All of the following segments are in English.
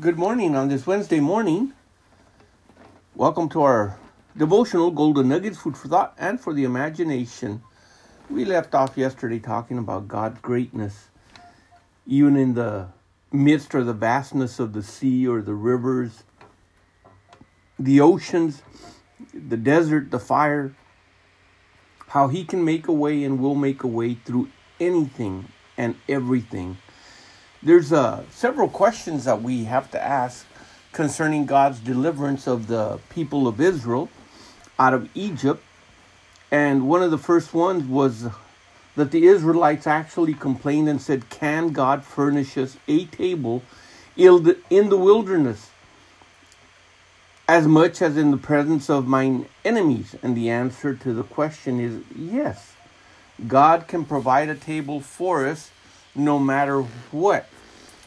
Good morning on this Wednesday morning. Welcome to our devotional Golden Nuggets, food for thought and for the imagination. We left off yesterday talking about God's greatness, even in the midst or the vastness of the sea or the rivers, the oceans, the desert, the fire, how He can make a way and will make a way through anything and everything there's uh, several questions that we have to ask concerning God's deliverance of the people of Israel out of Egypt. And one of the first ones was that the Israelites actually complained and said, Can God furnish us a table in the wilderness as much as in the presence of mine enemies? And the answer to the question is yes. God can provide a table for us no matter what.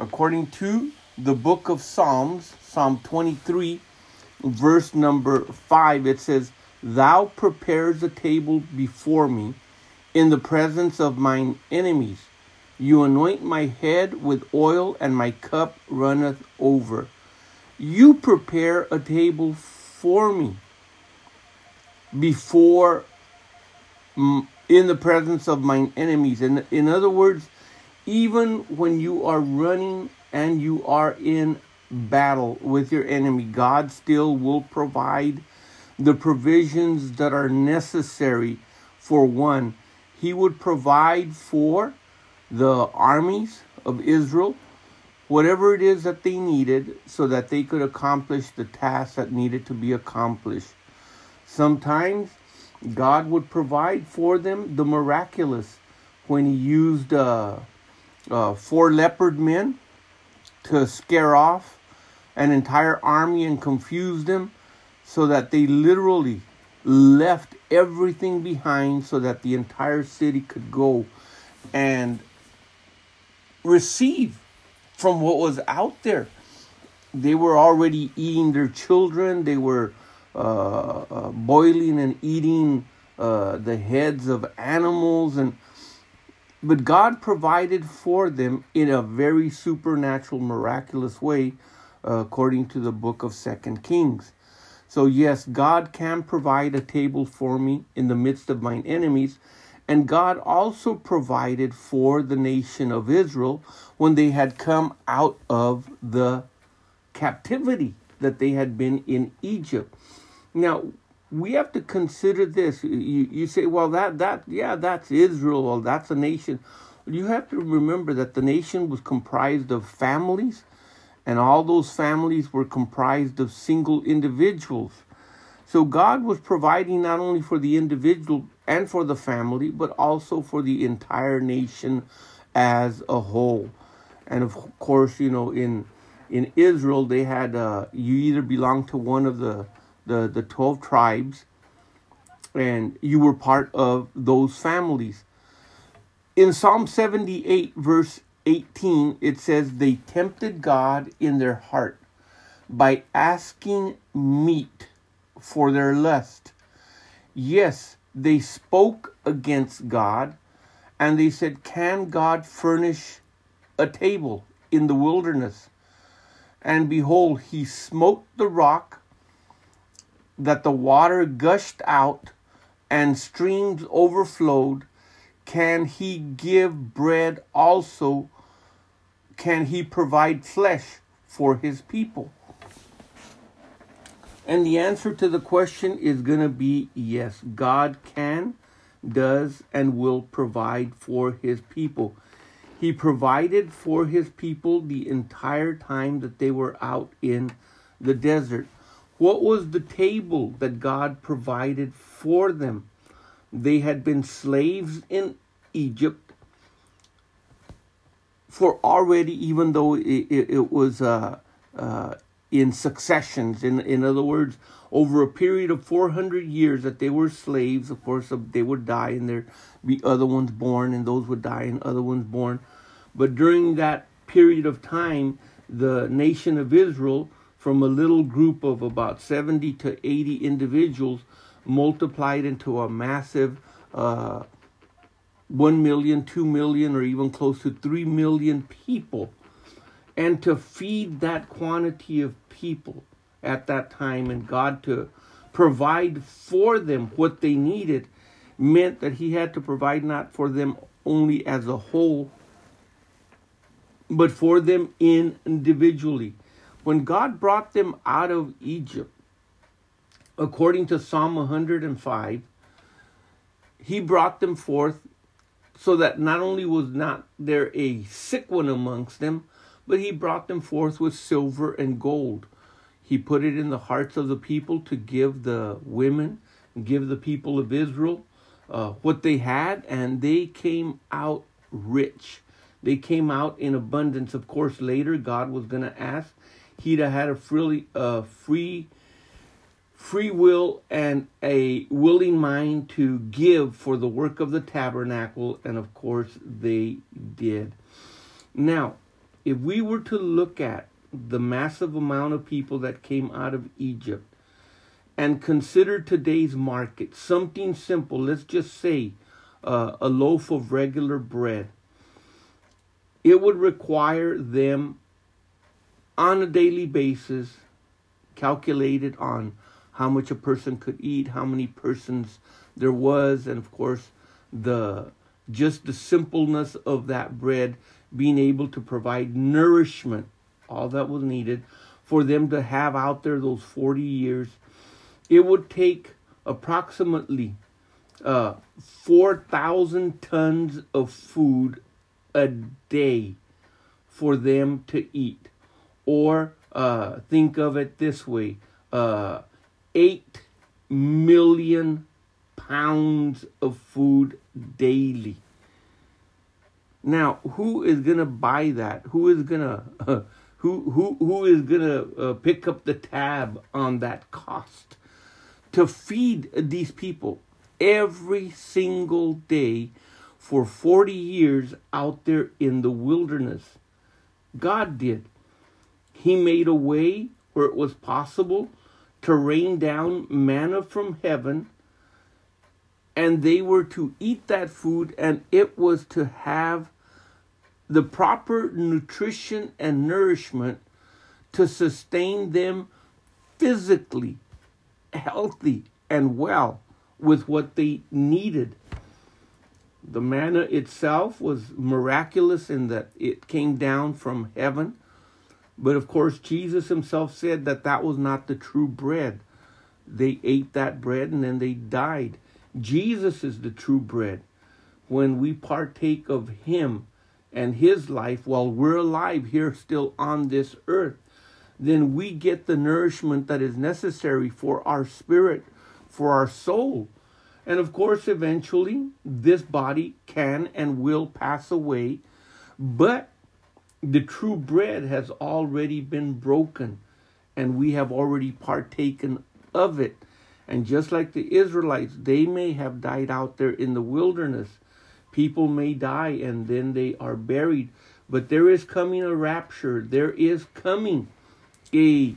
According to the book of Psalms, Psalm 23, verse number 5, it says, Thou prepares a table before me in the presence of mine enemies. You anoint my head with oil, and my cup runneth over. You prepare a table for me before in the presence of mine enemies. And in other words, even when you are running and you are in battle with your enemy, God still will provide the provisions that are necessary for one. He would provide for the armies of Israel whatever it is that they needed so that they could accomplish the task that needed to be accomplished. Sometimes God would provide for them the miraculous when He used uh, uh, four leopard men to scare off an entire army and confuse them so that they literally left everything behind so that the entire city could go and receive from what was out there. They were already eating their children, they were uh, uh, boiling and eating uh, the heads of animals and but God provided for them in a very supernatural, miraculous way, uh, according to the book of Second Kings. So, yes, God can provide a table for me in the midst of mine enemies. And God also provided for the nation of Israel when they had come out of the captivity that they had been in Egypt. Now, we have to consider this. You, you say, well, that, that, yeah, that's Israel, well, that's a nation. You have to remember that the nation was comprised of families, and all those families were comprised of single individuals. So God was providing not only for the individual and for the family, but also for the entire nation as a whole. And of course, you know, in in Israel, they had uh, you either belong to one of the the, the 12 tribes, and you were part of those families. In Psalm 78, verse 18, it says, They tempted God in their heart by asking meat for their lust. Yes, they spoke against God and they said, Can God furnish a table in the wilderness? And behold, he smote the rock that the water gushed out and streams overflowed, can he give bread also? Can he provide flesh for his people? And the answer to the question is going to be yes. God can, does, and will provide for his people. He provided for his people the entire time that they were out in the desert. What was the table that God provided for them? They had been slaves in Egypt for already, even though it, it, it was uh, uh, in successions. In, in other words, over a period of 400 years that they were slaves, of course, they would die and there be other ones born, and those would die and other ones born. But during that period of time, the nation of Israel from a little group of about 70 to 80 individuals multiplied into a massive uh, 1 million, 2 million, or even close to 3 million people. and to feed that quantity of people at that time and God to provide for them what they needed meant that he had to provide not for them only as a whole but for them individually when God brought them out of Egypt according to Psalm 105 he brought them forth so that not only was not there a sick one amongst them but he brought them forth with silver and gold he put it in the hearts of the people to give the women, give the people of Israel uh, what they had, and they came out rich. They came out in abundance. Of course, later God was going to ask. He'd had a freely, uh, free, free will and a willing mind to give for the work of the tabernacle, and of course they did. Now, if we were to look at the massive amount of people that came out of Egypt and consider today's market something simple, let's just say uh, a loaf of regular bread, it would require them on a daily basis, calculated on how much a person could eat, how many persons there was, and of course, the just the simpleness of that bread being able to provide nourishment all that was needed for them to have out there those 40 years. It would take approximately uh, 4,000 tons of food a day for them to eat. Or uh, think of it this way uh, 8 million pounds of food daily. Now, who is going to buy that? Who is going to who who who is gonna uh, pick up the tab on that cost to feed these people every single day for 40 years out there in the wilderness god did he made a way where it was possible to rain down manna from heaven and they were to eat that food and it was to have the proper nutrition and nourishment to sustain them physically healthy and well with what they needed. The manna itself was miraculous in that it came down from heaven. But of course, Jesus himself said that that was not the true bread. They ate that bread and then they died. Jesus is the true bread. When we partake of him, and his life while we're alive here still on this earth, then we get the nourishment that is necessary for our spirit, for our soul. And of course, eventually, this body can and will pass away, but the true bread has already been broken, and we have already partaken of it. And just like the Israelites, they may have died out there in the wilderness People may die and then they are buried. But there is coming a rapture. There is coming a,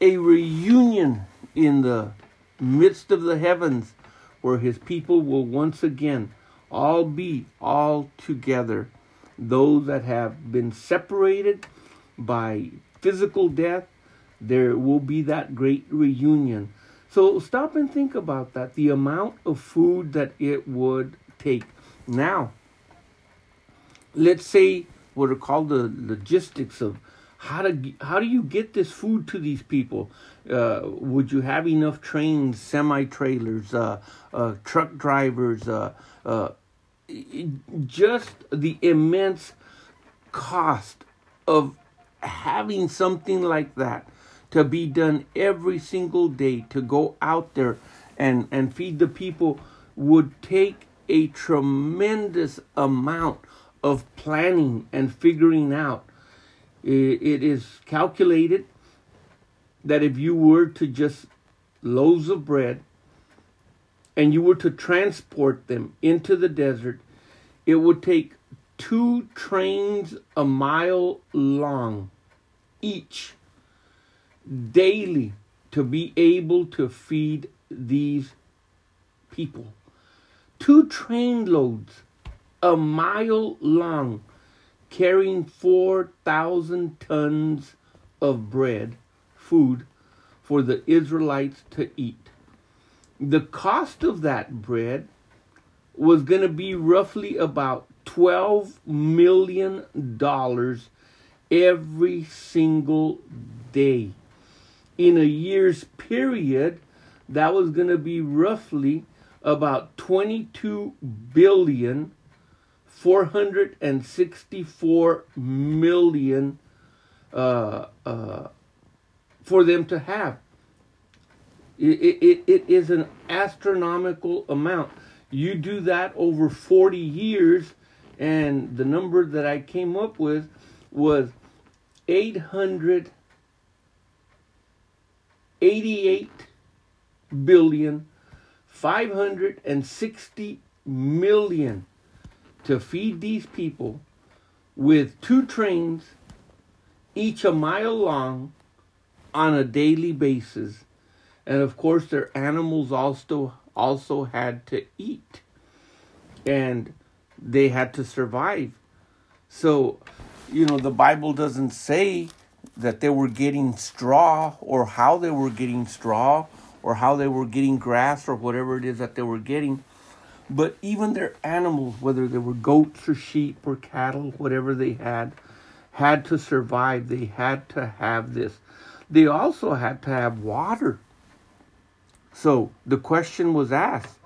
a reunion in the midst of the heavens where his people will once again all be all together. Those that have been separated by physical death, there will be that great reunion. So stop and think about that the amount of food that it would take. Now, let's say what are called the logistics of how to how do you get this food to these people? Uh, would you have enough trains, semi trailers, uh, uh, truck drivers? Just the immense cost of having something like that to be done every single day to go out there and and feed the people would take a tremendous amount of planning and figuring out. It is calculated that if you were to just loaves of bread and you were to transport them into the desert, it would take two trains a mile long each daily to be able to feed these people two train loads a mile long carrying 4,000 tons of bread, food, for the Israelites to eat. The cost of that bread was going to be roughly about 12 million dollars every single day. In a year's period, that was going to be roughly about 22 billion 464 million uh, uh, for them to have. It, it, it is an astronomical amount. You do that over 40 years, and the number that I came up with was 888 billion 560 million to feed these people with two trains each a mile long on a daily basis and of course their animals also also had to eat. And they had to survive. So you know the bible doesn't say that they were getting straw or how they were getting straw or how they were getting grass or whatever it is that they were getting. But even their animals whether they were goats or sheep or cattle whatever they had had to survive. They had to have this. They also had to have water so the question was asked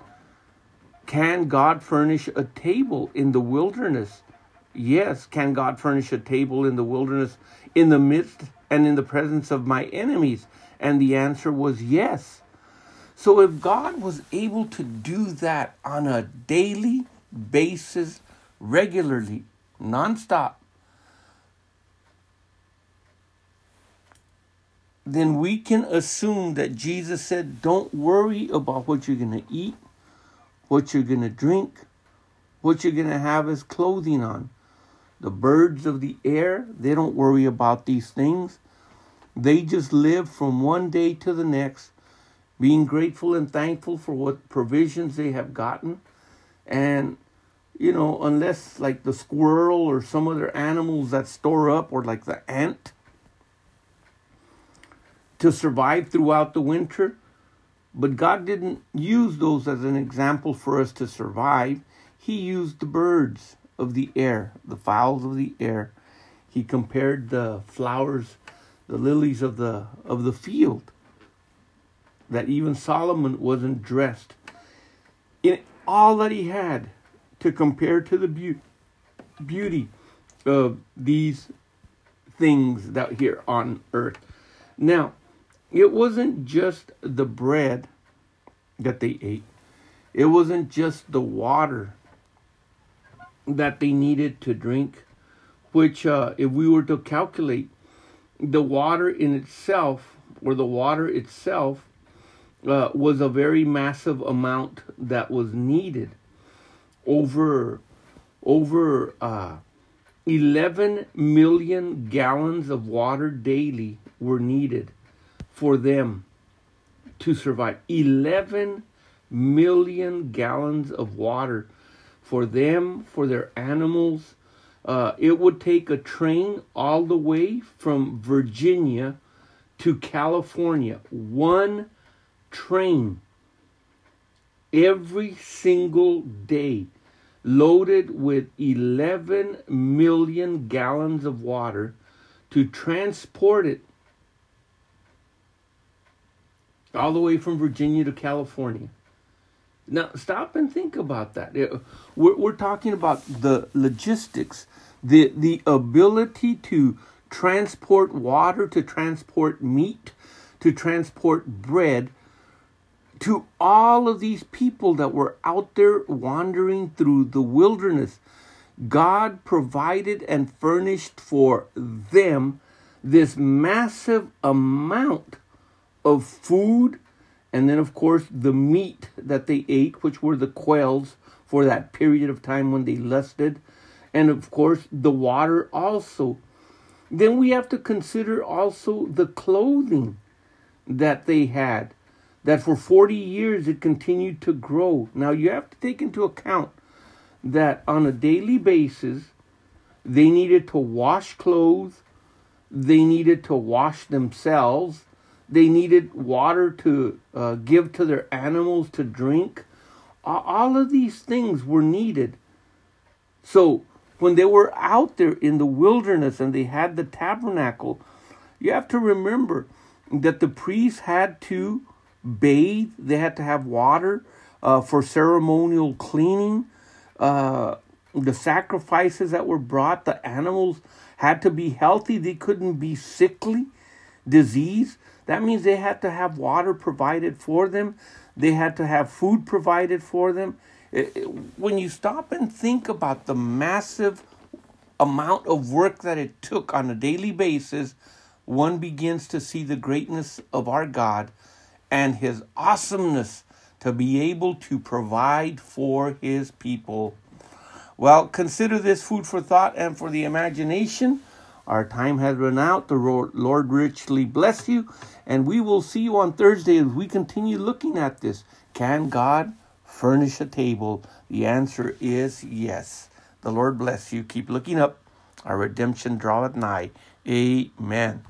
Can God furnish a table in the wilderness? Yes, can God furnish a table in the wilderness in the midst and in the presence of my enemies? And the answer was yes. So if God was able to do that on a daily basis, regularly, nonstop, then we can assume that Jesus said, Don't worry about what you're going to eat, what you're going to drink, what you're going to have as clothing on. The birds of the air, they don't worry about these things. They just live from one day to the next, being grateful and thankful for what provisions they have gotten. And, you know, unless like the squirrel or some other animals that store up, or like the ant, to survive throughout the winter. But God didn't use those as an example for us to survive. He used the birds of the air, the fowls of the air. He compared the flowers, the lilies of the of the field. That even Solomon wasn't dressed in all that he had to compare to the be- beauty of these things that here on earth. Now, it wasn't just the bread that they ate, it wasn't just the water that they needed to drink, which, uh, if we were to calculate the water in itself, or the water itself, uh, was a very massive amount that was needed. Over, over uh, 11 million gallons of water daily were needed for them to survive. 11 million gallons of water for them, for their animals. Uh, it would take a train all the way from Virginia to California. One train every single day loaded with 11 million gallons of water to transport it all the way from Virginia to California. Now, stop and think about that. Uh, we're, we're talking about the logistics, the, the ability to transport water, to transport meat, to transport bread to all of these people that were out there wandering through the wilderness. God provided and furnished for them this massive amount of food, and then, of course, the meat that they ate, which were the quails for that period of time when they lusted, and of course, the water also. Then we have to consider also the clothing that they had, that for 40 years it continued to grow. Now, you have to take into account that on a daily basis, They needed to wash clothes. They needed to wash themselves. They needed water to uh, give to their animals to drink. All of these things were needed. So when they were out there in the wilderness and they had the tabernacle, you have to remember that the priests had to bathe, they had to have water uh, for ceremonial cleaning. Uh, the sacrifices that were brought, the animals had to be healthy, they couldn't be sickly, disease. That means they had to have water provided for them, they had to have food provided for them. It, it, when you stop and think about the massive amount of work that it took on a daily basis, one begins to see the greatness of our God and his awesomeness to be able to provide for his people. Well, consider this food for thought and for the imagination. Our time has run out. The Lord richly bless you. And we will see you on Thursday as we continue looking at this. Can God furnish a table? The answer is yes. The Lord bless you. Keep looking up. Our redemption draweth nigh. Amen.